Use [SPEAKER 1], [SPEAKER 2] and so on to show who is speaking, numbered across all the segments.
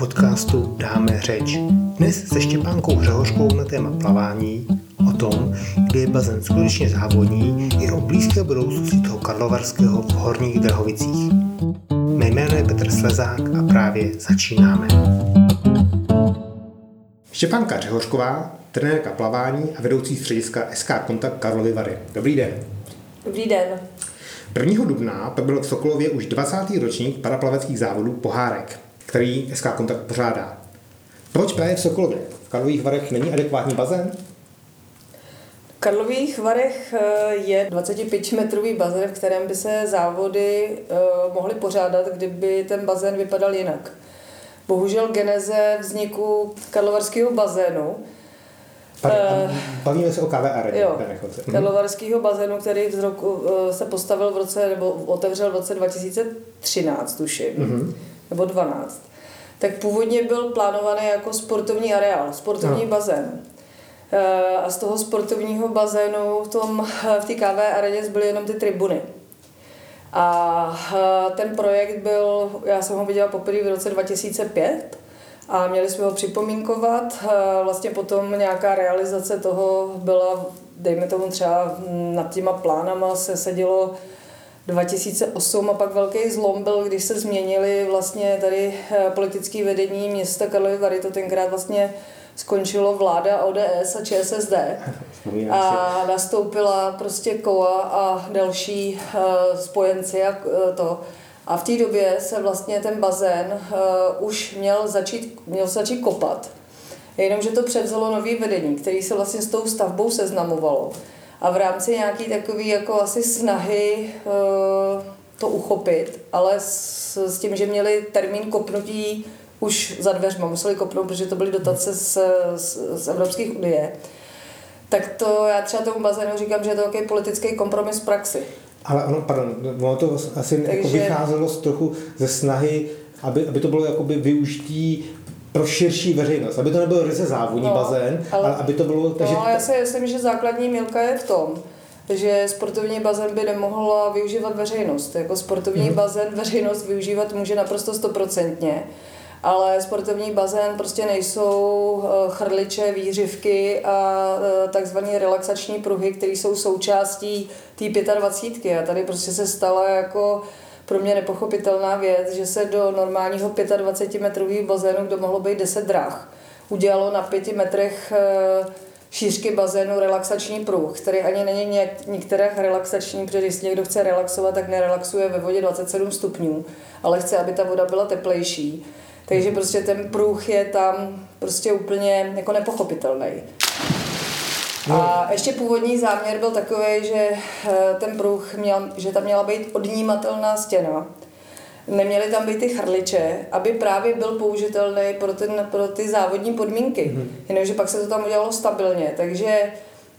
[SPEAKER 1] podcastu Dáme řeč. Dnes se Štěpánkou Hřehořkou na téma plavání, o tom, kdy je bazén skutečně závodní, i o blízké budoucnosti toho Karlovarského v Horních Drahovicích. Mé jméno je Petr Slezák a právě začínáme. Štěpánka Řehořková, trenérka plavání a vedoucí střediska SK Kontakt Karlovy Vary. Dobrý den.
[SPEAKER 2] Dobrý den.
[SPEAKER 1] 1. dubna to byl v Sokolově už 20. ročník paraplaveckých závodů Pohárek, který SK Kontakt pořádá. Proč právě v Sokolově? V Karlových Varech není adekvátní bazén?
[SPEAKER 2] V Karlových Varech eh, je 25-metrový bazén, v kterém by se závody eh, mohly pořádat, kdyby ten bazén vypadal jinak. Bohužel geneze vzniku Karlovarského bazénu
[SPEAKER 1] Uh, Bavíme se o KV aréně.
[SPEAKER 2] Mhm. Karlovarského bazénu, který z roku, se postavil v roce, nebo otevřel v roce 2013, tuším, mm-hmm. Nebo 12. Tak původně byl plánovaný jako sportovní areál, sportovní no. bazén. A z toho sportovního bazénu v, tom, v té KV areně zbyly jenom ty tribuny. A ten projekt byl, já jsem ho viděla poprvé v roce 2005, a měli jsme ho připomínkovat. Vlastně potom nějaká realizace toho byla, dejme tomu třeba nad těma plánama se sedělo 2008 a pak velký zlom byl, když se změnili vlastně tady eh, politické vedení města Karlovy Vary, to tenkrát vlastně skončilo vláda ODS a ČSSD a nastoupila prostě KOA a další eh, spojenci a eh, to. A v té době se vlastně ten bazén už měl začít, měl začít kopat. Jenomže to převzalo nový vedení, který se vlastně s tou stavbou seznamovalo. A v rámci nějaký takový jako asi snahy uh, to uchopit, ale s, s tím, že měli termín kopnutí už za dveřma, museli kopnout, protože to byly dotace z, z, z Evropské unie, tak to já třeba tomu bazénu říkám, že je to takový politický kompromis v praxi.
[SPEAKER 1] Ale ono, pardon, ono to asi Takže... jako vycházelo z trochu ze snahy, aby, aby to bylo jakoby využití pro širší veřejnost, aby to nebyl ryze závodní no, bazén, ale, ale aby to bylo...
[SPEAKER 2] Takže... No, já si myslím, že základní milka je v tom, že sportovní bazén by nemohla využívat veřejnost. Jako sportovní mm-hmm. bazén veřejnost využívat může naprosto stoprocentně ale sportovní bazén prostě nejsou eh, chrliče, výřivky a eh, takzvané relaxační pruhy, které jsou součástí té 25. A tady prostě se stala jako pro mě nepochopitelná věc, že se do normálního 25 metrového bazénu, kde mohlo být 10 dráh, udělalo na 5 metrech eh, šířky bazénu relaxační pruh, který ani není některé relaxační, protože když někdo chce relaxovat, tak nerelaxuje ve vodě 27 stupňů, ale chce, aby ta voda byla teplejší. Takže prostě ten pruh je tam prostě úplně jako nepochopitelný. No. A ještě původní záměr byl takový, že eh, ten pruh měl, že tam měla být odnímatelná stěna. Neměly tam být ty chrliče, aby právě byl použitelný pro, ten, pro ty závodní podmínky. Mm-hmm. Jenomže pak se to tam udělalo stabilně. Takže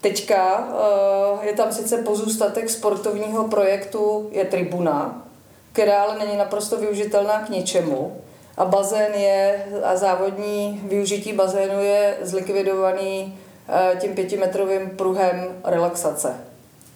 [SPEAKER 2] teďka uh, je tam sice pozůstatek sportovního projektu, je tribuna, která ale není naprosto využitelná k ničemu. A bazén je, a závodní využití bazénu je zlikvidovaný eh, tím pětimetrovým pruhem relaxace.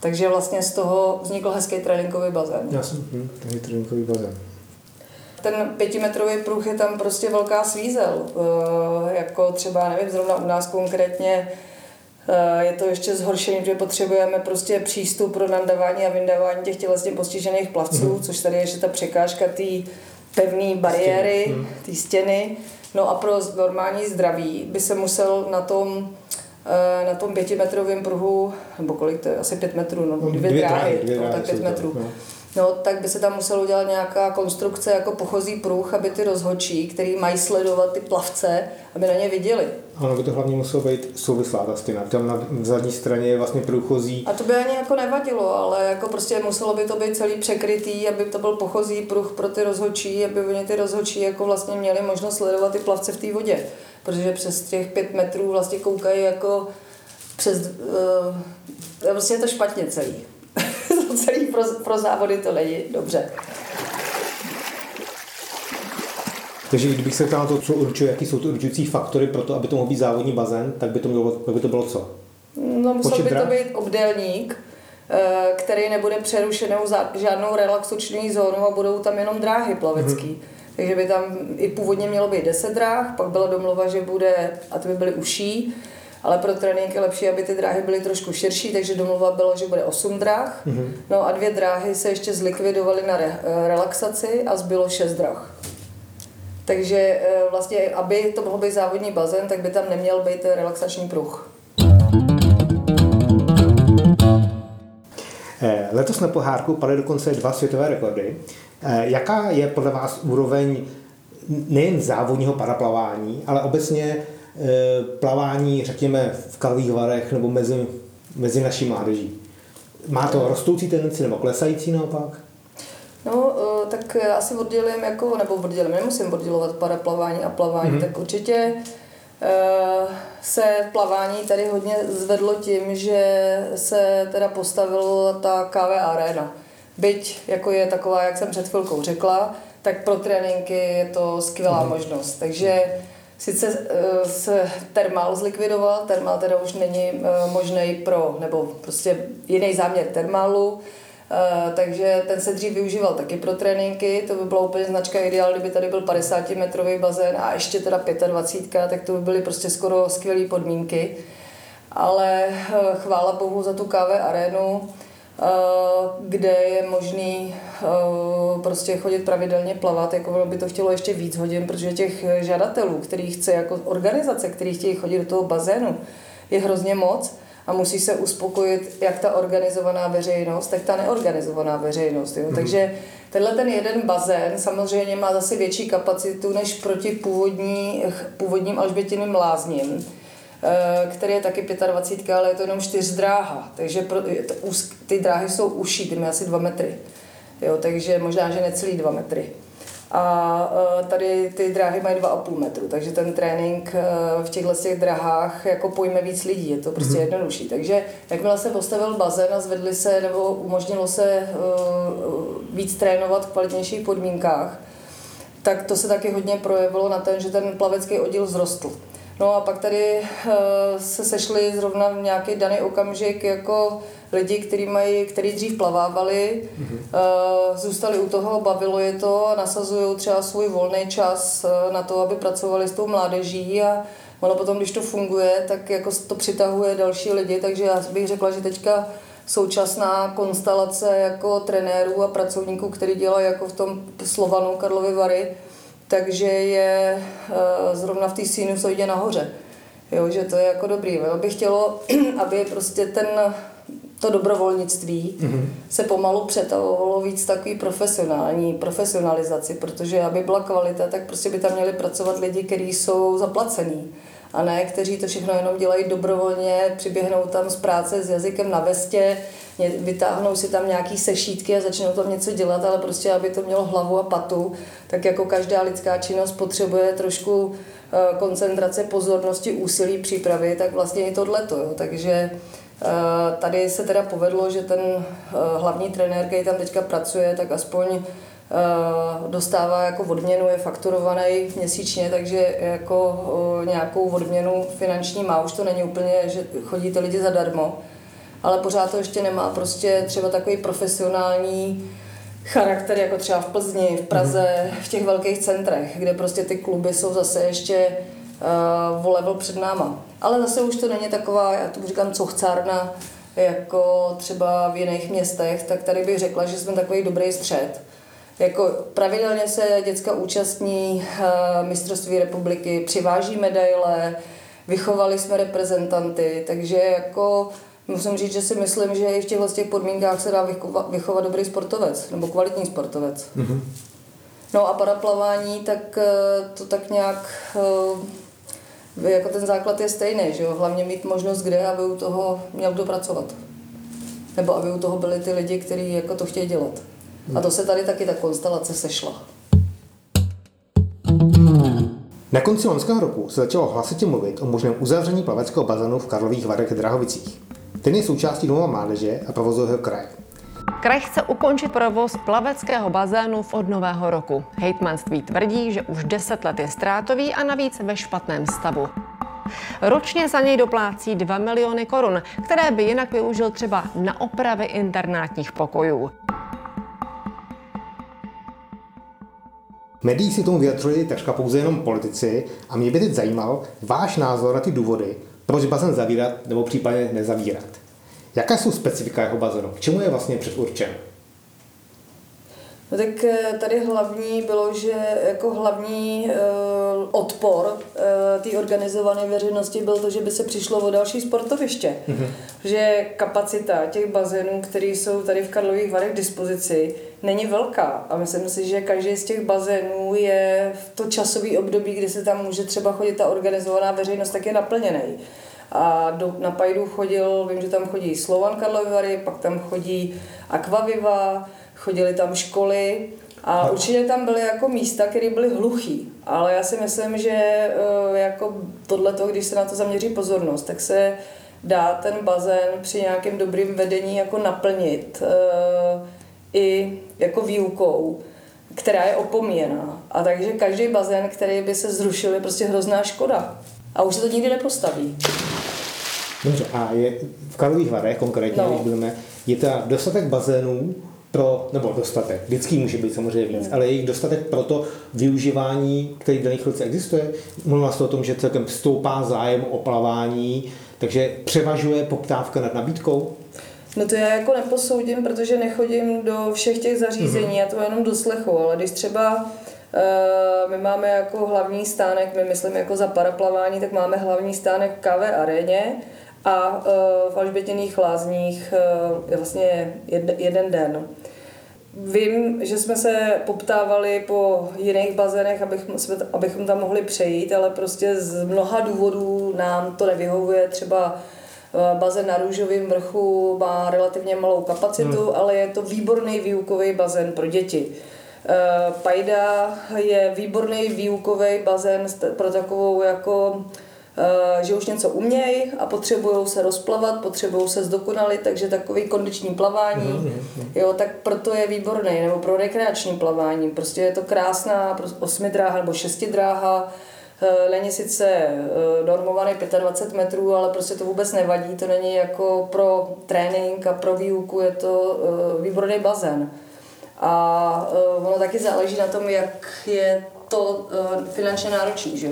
[SPEAKER 2] Takže vlastně z toho vznikl hezký tréninkový bazén.
[SPEAKER 1] Jasně, hm, tréninkový bazén.
[SPEAKER 2] Ten pětimetrový pruh je tam prostě velká svízel. E, jako třeba, nevím, zrovna u nás konkrétně e, je to ještě zhoršení, že potřebujeme prostě přístup pro nandávání a vyndávání těch tělesně postižených plavců, mm-hmm. což tady je ještě ta překážka té pevné bariéry, hmm. ty stěny. No a pro normální zdraví by se musel na tom eh, na tom pětimetrovém pruhu, nebo kolik to je, asi pět metrů, no, dvě, dvě dráhy, dvě dráhy no, tak pět metrů. No no, tak by se tam muselo udělat nějaká konstrukce jako pochozí pruh, aby ty rozhočí, který mají sledovat ty plavce, aby na ně viděli.
[SPEAKER 1] Ano, by to hlavně muselo být souvislá ta stěna. Tam na zadní straně je vlastně průchozí.
[SPEAKER 2] A to by ani jako nevadilo, ale jako prostě muselo by to být celý překrytý, aby to byl pochozí pruh pro ty rozhočí, aby oni ty rozhočí jako vlastně měli možnost sledovat ty plavce v té vodě. Protože přes těch pět metrů vlastně koukají jako přes... Uh, prostě je to špatně celý. celý pro, pro závody to není dobře.
[SPEAKER 1] Takže kdybych se ptal na to, co určuje, jaký jsou to určující faktory pro to, aby to mohl být závodní bazén, tak by to, bylo, by to bylo co?
[SPEAKER 2] No, musel by to být obdélník, eh, který nebude přerušenou žádnou relaxační zónou a budou tam jenom dráhy plavecký. Mm-hmm. Takže by tam i původně mělo být 10 dráh, pak byla domluva, že bude, a ty by byly uší, ale pro trénink je lepší, aby ty dráhy byly trošku širší, takže domluva bylo, že bude 8 dráh. Mm-hmm. No a dvě dráhy se ještě zlikvidovaly na re, relaxaci a zbylo 6 dráh. Takže eh, vlastně, aby to mohl být závodní bazén, tak by tam neměl být relaxační pruh.
[SPEAKER 1] Letos na pohárku padly dokonce dva světové rekordy. Eh, jaká je podle vás úroveň nejen závodního paraplavání, ale obecně plavání, řekněme, v Karlových Varech nebo mezi, mezi naší mládeží? Má to rostoucí tendenci nebo klesající naopak?
[SPEAKER 2] No, eh, tak já si oddělím jako, nebo oddělím, nemusím oddělovat paraplavání a plavání, mm-hmm. tak určitě se plavání tady hodně zvedlo tím, že se teda postavila ta KV Arena. Byť jako je taková, jak jsem před chvilkou řekla, tak pro tréninky je to skvělá mm-hmm. možnost. Takže sice uh, se termál zlikvidoval, termál teda už není uh, možný pro, nebo prostě jiný záměr termálu, takže ten se dřív využíval taky pro tréninky, to by byla úplně značka ideál, kdyby tady byl 50 metrový bazén a ještě teda 25, tak to by byly prostě skoro skvělé podmínky. Ale uh, chvála Bohu za tu KV arénu, uh, kde je možný prostě chodit pravidelně plavat, jako by to chtělo ještě víc hodin, protože těch žadatelů, který chce jako organizace, který chtějí chodit do toho bazénu, je hrozně moc a musí se uspokojit jak ta organizovaná veřejnost, tak ta neorganizovaná veřejnost. Jo? Mm-hmm. Takže tenhle ten jeden bazén samozřejmě má zase větší kapacitu než proti původní, původním alžbětiným lázním, eh, který je taky 25, ale je to jenom čtyřdráha, takže pro, to, ty dráhy jsou uší, ty mají asi 2 metry. Jo, takže možná, že necelý 2 metry. A e, tady ty dráhy mají 2,5 metru, takže ten trénink e, v těchto těch drahách jako pojme víc lidí, je to prostě mm-hmm. jednodušší. Takže jakmile se postavil bazén a zvedli se nebo umožnilo se uh, víc trénovat v kvalitnějších podmínkách, tak to se taky hodně projevilo na ten, že ten plavecký oddíl vzrostl. No a pak tady uh, se sešli zrovna v nějaký daný okamžik jako lidi, kteří mají, který dřív plavávali, mm-hmm. zůstali u toho, bavilo je to a nasazují třeba svůj volný čas uh, na to, aby pracovali s tou mládeží a ono potom, když to funguje, tak jako to přitahuje další lidi, takže já bych řekla, že teďka současná konstelace jako trenérů a pracovníků, který dělají jako v tom Slovanu Karlovy Vary, takže je uh, zrovna v té sinusoidě nahoře. Jo, že to je jako dobrý. Jo. Bych chtělo, aby prostě ten to dobrovolnictví mm-hmm. se pomalu přetavovalo víc takový profesionální, profesionalizaci, protože aby byla kvalita, tak prostě by tam měli pracovat lidi, kteří jsou zaplacení a ne, kteří to všechno jenom dělají dobrovolně, přiběhnou tam z práce s jazykem na vestě, vytáhnou si tam nějaký sešítky a začnou tam něco dělat, ale prostě, aby to mělo hlavu a patu, tak jako každá lidská činnost potřebuje trošku eh, koncentrace, pozornosti, úsilí, přípravy, tak vlastně i tohleto. Jo. Takže Eh, tady se teda povedlo, že ten eh, hlavní trenér, který tam teďka pracuje, tak aspoň dostává jako odměnu, je fakturovaný měsíčně, takže jako nějakou odměnu finanční má. Už to není úplně, že chodí ty lidi zadarmo, ale pořád to ještě nemá prostě třeba takový profesionální charakter, jako třeba v Plzni, v Praze, mhm. v těch velkých centrech, kde prostě ty kluby jsou zase ještě uh, o level před náma. Ale zase už to není taková, já to říkám, cochcárna, jako třeba v jiných městech, tak tady bych řekla, že jsme takový dobrý střed. Jako pravidelně se děcka účastní uh, mistrovství republiky, přiváží medaile, vychovali jsme reprezentanty, takže jako musím říct, že si myslím, že i v těchto těch podmínkách se dá vychovat, vychovat dobrý sportovec, nebo kvalitní sportovec. Mm-hmm. No a paraplavání, tak eh, to tak nějak jako ten základ je stejný, že jo? hlavně mít možnost kde, aby u toho měl kdo pracovat. Nebo aby u toho byli ty lidi, kteří jako to chtějí dělat. A to se tady taky ta konstelace sešla.
[SPEAKER 1] Na konci loňského roku se začalo hlasitě mluvit o možném uzavření plaveckého bazénu v Karlových Varech Drahovicích. Ten je součástí domova mládeže a provozuje ho kraj.
[SPEAKER 3] Kraj chce ukončit provoz plaveckého bazénu v od nového roku. Hejtmanství tvrdí, že už 10 let je ztrátový a navíc ve špatném stavu. Ročně za něj doplácí 2 miliony korun, které by jinak využil třeba na opravy internátních pokojů.
[SPEAKER 1] Médií si tomu vyjadřují takřka pouze jenom politici a mě by teď zajímal váš názor na ty důvody, proč bazén zavírat nebo případně nezavírat. Jaké jsou specifika jeho bazénu? K čemu je vlastně předurčen?
[SPEAKER 2] No tak eh, tady hlavní bylo, že jako hlavní uh, odpor uh, té organizované veřejnosti byl to, že by se přišlo o další sportoviště. Mm-hmm. Že kapacita těch bazénů, které jsou tady v Karlových Varech k dispozici, není velká. A myslím si, že každý z těch bazénů je v to časové období, kdy se tam může třeba chodit ta organizovaná veřejnost, tak je naplněný. A do, na Pajdu chodil, vím, že tam chodí Slovan Karlovy Vary, pak tam chodí Aquaviva, chodili tam školy a určitě tam byly jako místa, které byly hluchý. Ale já si myslím, že eh, jako tohleto, když se na to zaměří pozornost, tak se dá ten bazén při nějakém dobrým vedení jako naplnit eh, i jako výukou, která je opomíjená. A takže každý bazén, který by se zrušil, je prostě hrozná škoda. A už se to nikdy nepostaví.
[SPEAKER 1] Dobře, a je v Karlových Varech konkrétně, no. když budeme, je ta dostatek bazénů pro, nebo dostatek, vždycky může být samozřejmě víc, hmm. ale je jich dostatek pro to využívání, který v daných chvíli existuje. Mluvila jste o tom, že celkem stoupá zájem o plavání, takže převažuje poptávka nad nabídkou?
[SPEAKER 2] No to já jako neposoudím, protože nechodím do všech těch zařízení, mm-hmm. já to jenom doslechu, ale když třeba uh, my máme jako hlavní stánek, my myslím jako za paraplavání, tak máme hlavní stánek v KV aréně a uh, v Alžbětěných lázních uh, je vlastně jed, jeden den. Vím, že jsme se poptávali po jiných bazénech, abychom, abychom tam mohli přejít, ale prostě z mnoha důvodů nám to nevyhovuje. Třeba bazén na Růžovém vrchu má relativně malou kapacitu, hmm. ale je to výborný výukový bazén pro děti. Eh, Pajda je výborný výukový bazén pro takovou jako eh, že už něco umějí a potřebují se rozplavat, potřebují se zdokonalit, takže takový kondiční plavání, mm-hmm. jo, tak proto je výborný, nebo pro rekreační plavání. Prostě je to krásná osmidráha nebo šestidráha, Eh, není sice eh, normovaný 25 metrů, ale prostě to vůbec nevadí. To není jako pro trénink a pro výuku, je to eh, výborný bazén. A ono taky záleží na tom, jak je to finančně náročný. Že?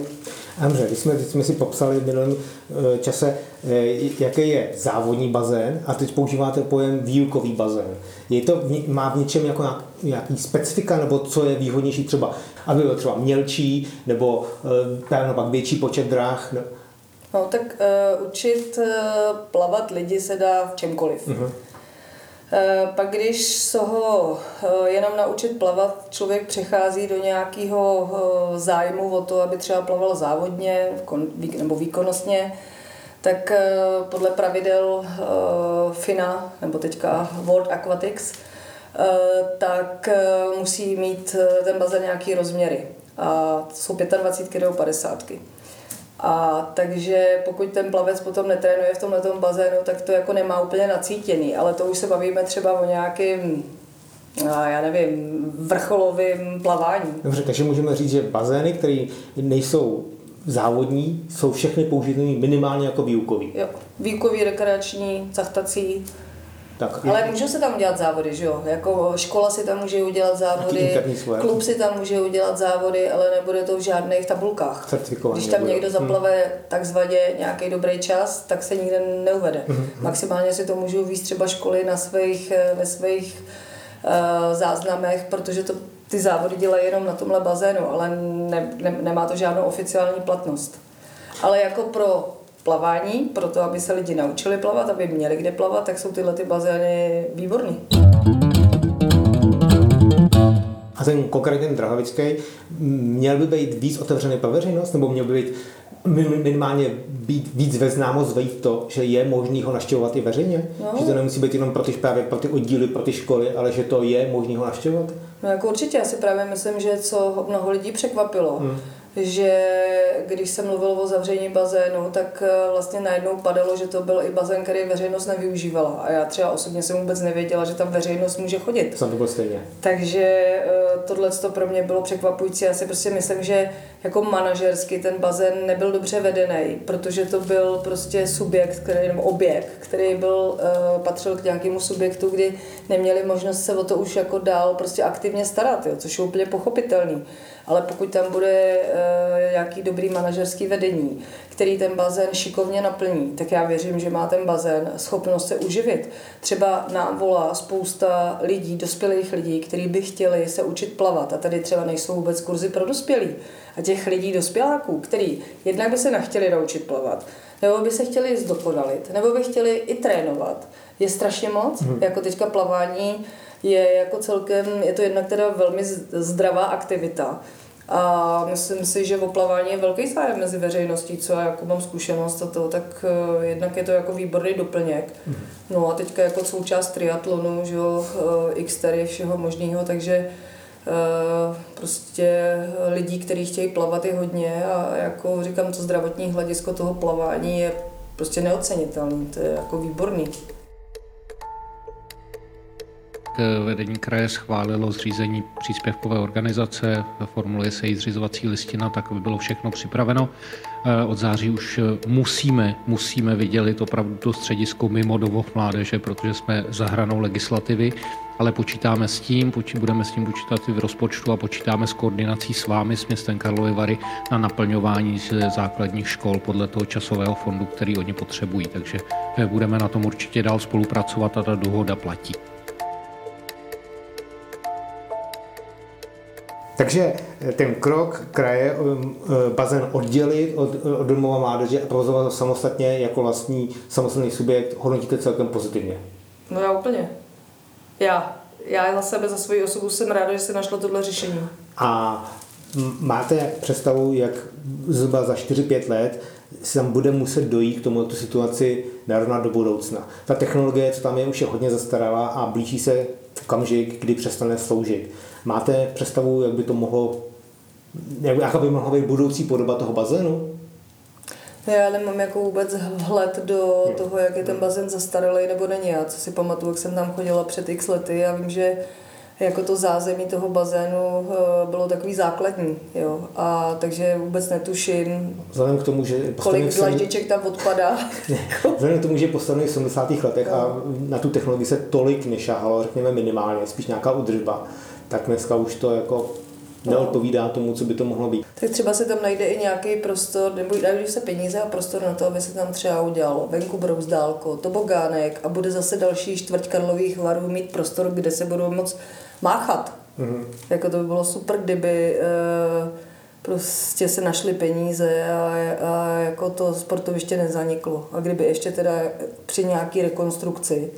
[SPEAKER 1] Dobře, když jsme, když jsme si popsali v minulém čase, jaký je závodní bazén a teď používáte pojem výukový bazén. Je to, má v něčem jako nějaký specifika, nebo co je výhodnější třeba aby byl třeba mělčí nebo pak větší počet dráh. No,
[SPEAKER 2] no tak uh, učit uh, plavat lidi se dá v čemkoliv. Uh-huh. Uh, pak když se ho uh, jenom naučit plavat, člověk přechází do nějakého uh, zájmu o to, aby třeba plaval závodně nebo výkonnostně, tak podle pravidel FINA, nebo teďka World Aquatics, Eh, tak eh, musí mít eh, ten bazén nějaký rozměry. A jsou 25 nebo 50. A takže pokud ten plavec potom netrénuje v tomhle bazénu, tak to jako nemá úplně nacítěný. Ale to už se bavíme třeba o nějakým já nevím, vrcholovým plavání.
[SPEAKER 1] Dobře, takže můžeme říct, že bazény, které nejsou závodní, jsou všechny použitelné minimálně jako výukový.
[SPEAKER 2] Jo, výukový, rekreační, cachtací,
[SPEAKER 1] tak,
[SPEAKER 2] Ale můžou se tam udělat závody, že jo? Jako škola si tam může udělat závody, klub si tam může udělat závody, ale nebude to v žádných tabulkách. Když tam někdo hmm. zaplave hmm. takzvaně nějaký dobrý čas, tak se nikde neuvede. Hmm. Maximálně si to můžou víc třeba školy na svých, eh, ve svých uh, záznamech, protože to ty závody dělají jenom na tomhle bazénu, ale ne, ne, nemá to žádnou oficiální platnost. Ale jako pro plavání, pro to, aby se lidi naučili plavat, aby měli kde plavat, tak jsou tyhle ty bazény výborný.
[SPEAKER 1] A ten konkrétně Drahovický měl by být víc otevřený pro veřejnost, nebo měl by být minimálně být víc ve známost vejít to, že je možný ho naštěvovat i veřejně? No. Že to nemusí být jenom pro ty, právě pro ty oddíly, pro ty školy, ale že to je možný ho naštěvovat?
[SPEAKER 2] No jako určitě, já si právě myslím, že co mnoho lidí překvapilo, hmm že když jsem mluvil o zavření bazénu, tak eh, vlastně najednou padalo, že to byl i bazén, který veřejnost nevyužívala. A já třeba osobně jsem vůbec nevěděla, že tam veřejnost může chodit.
[SPEAKER 1] Jsem to byl stejně.
[SPEAKER 2] Takže tohle to pro mě bylo překvapující. Já si prostě myslím, že jako manažersky ten bazén nebyl dobře vedený, protože to byl prostě subjekt, který, nebo objekt, který byl, uh, patřil k nějakému subjektu, kdy neměli možnost se o to už jako dál prostě aktivně starat, jo, což je úplně pochopitelný. Ale pokud tam bude uh, nějaký dobrý manažerský vedení, který ten bazén šikovně naplní, tak já věřím, že má ten bazén schopnost se uživit. Třeba nám volá spousta lidí, dospělých lidí, kteří by chtěli se učit plavat a tady třeba nejsou vůbec kurzy pro dospělí. A těch lidí dospěláků, který jednak by se nechtěli naučit plavat, nebo by se chtěli zdokonalit, nebo by chtěli i trénovat, je strašně moc, hmm. jako teďka plavání je jako celkem, je to jednak teda velmi zdravá aktivita. A myslím si, že oplavání je velký zájem mezi veřejností, co já jako mám zkušenost a to, tak uh, jednak je to jako výborný doplněk. Mm. No a teďka jako součást triatlonu, že jo, uh, x je všeho možného, takže uh, prostě lidí, kteří chtějí plavat je hodně a jako říkám, to zdravotní hledisko toho plavání je prostě neocenitelný, to je jako výborný.
[SPEAKER 4] Vedení kraje schválilo zřízení příspěvkové organizace, formuluje se její zřizovací listina, tak aby bylo všechno připraveno. Eh, od září už musíme, musíme vydělit opravdu to středisko mimo domov mládeže, protože jsme za hranou legislativy, ale počítáme s tím, budeme s tím počítat i v rozpočtu a počítáme s koordinací s vámi, s městem Karlovy Vary na naplňování základních škol podle toho časového fondu, který oni potřebují. Takže eh, budeme na tom určitě dál spolupracovat a ta dohoda platí.
[SPEAKER 1] Takže eh, ten krok kraje um, eh, bazén oddělit od, od domova mládeže a provozovat ho samostatně jako vlastní samostatný subjekt hodnotíte celkem pozitivně?
[SPEAKER 2] No já úplně. Já. Já za sebe, za svoji osobu jsem ráda, že se našlo tohle řešení.
[SPEAKER 1] A máte představu, jak zhruba za 4-5 let se tam bude muset dojít k tomu tu situaci narovnat do budoucna. Ta technologie, co tam je, už je hodně zastaralá a blíží se okamžik, kdy přestane sloužit. Máte představu, jak by to mohlo, jak, jaká by mohla být budoucí podoba toho bazénu?
[SPEAKER 2] Já nemám jako vůbec vhled do toho, jak je ten bazén zastaralý nebo není. Já co si pamatuju, jak jsem tam chodila před x lety a vím, že jako to zázemí toho bazénu eh, bylo takový základní, jo. A takže vůbec netuším,
[SPEAKER 1] Vzhledem k tomu, že
[SPEAKER 2] kolik dlaždiček tam odpadá.
[SPEAKER 1] Vzhledem k tomu, že postavený v 70. letech no. a na tu technologii se tolik nešáhalo, řekněme minimálně, spíš nějaká udržba, tak dneska už to jako neodpovídá tomu, co by to mohlo být.
[SPEAKER 2] Tak třeba se tam najde i nějaký prostor, nebo když se peníze a prostor na to, aby se tam třeba udělalo venku brouzdálko, tobogánek a bude zase další čtvrť Karlových varů mít prostor, kde se budou moc máchat. Mm-hmm. Jako to by bylo super, kdyby e, prostě se našly peníze a, a jako to sportoviště nezaniklo. A kdyby ještě teda při nějaký rekonstrukci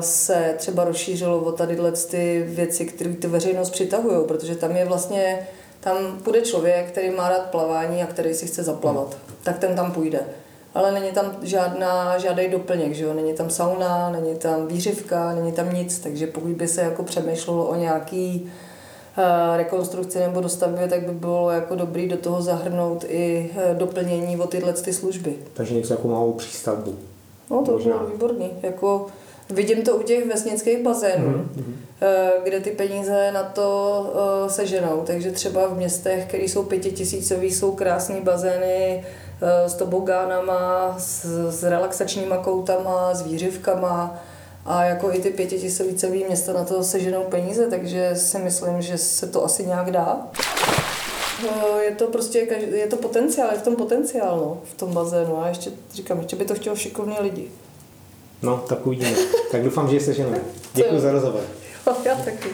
[SPEAKER 2] se třeba rozšířilo o tady ty věci, které ty veřejnost přitahují, protože tam je vlastně, tam půjde člověk, který má rád plavání a který si chce zaplavat, tak ten tam půjde. Ale není tam žádná, žádný doplněk, že jo? není tam sauna, není tam výřivka, není tam nic, takže pokud by se jako přemýšlelo o nějaký uh, rekonstrukci nebo dostavbě, tak by bylo jako dobrý do toho zahrnout i uh, doplnění o tyhle ty služby.
[SPEAKER 1] Takže něco jako malou přístavbu.
[SPEAKER 2] No to by bylo výborný. Jako, Vidím to u těch vesnických bazénů, mm-hmm. kde ty peníze na to uh, seženou. Takže třeba v městech, které jsou pětitisícový, jsou krásné bazény uh, s tobogánama, s, s relaxačníma koutama, s výřivkama a jako i ty pětitisícové města na to seženou peníze, takže si myslím, že se to asi nějak dá. Je to prostě, je to potenciál, je v tom potenciál no, v tom bazénu a ještě říkám, ještě by to chtělo šikovní lidi.
[SPEAKER 1] No, tak uvidíme. tak doufám, že se ženeme. Děkuji za rozhovor.
[SPEAKER 2] Já taky.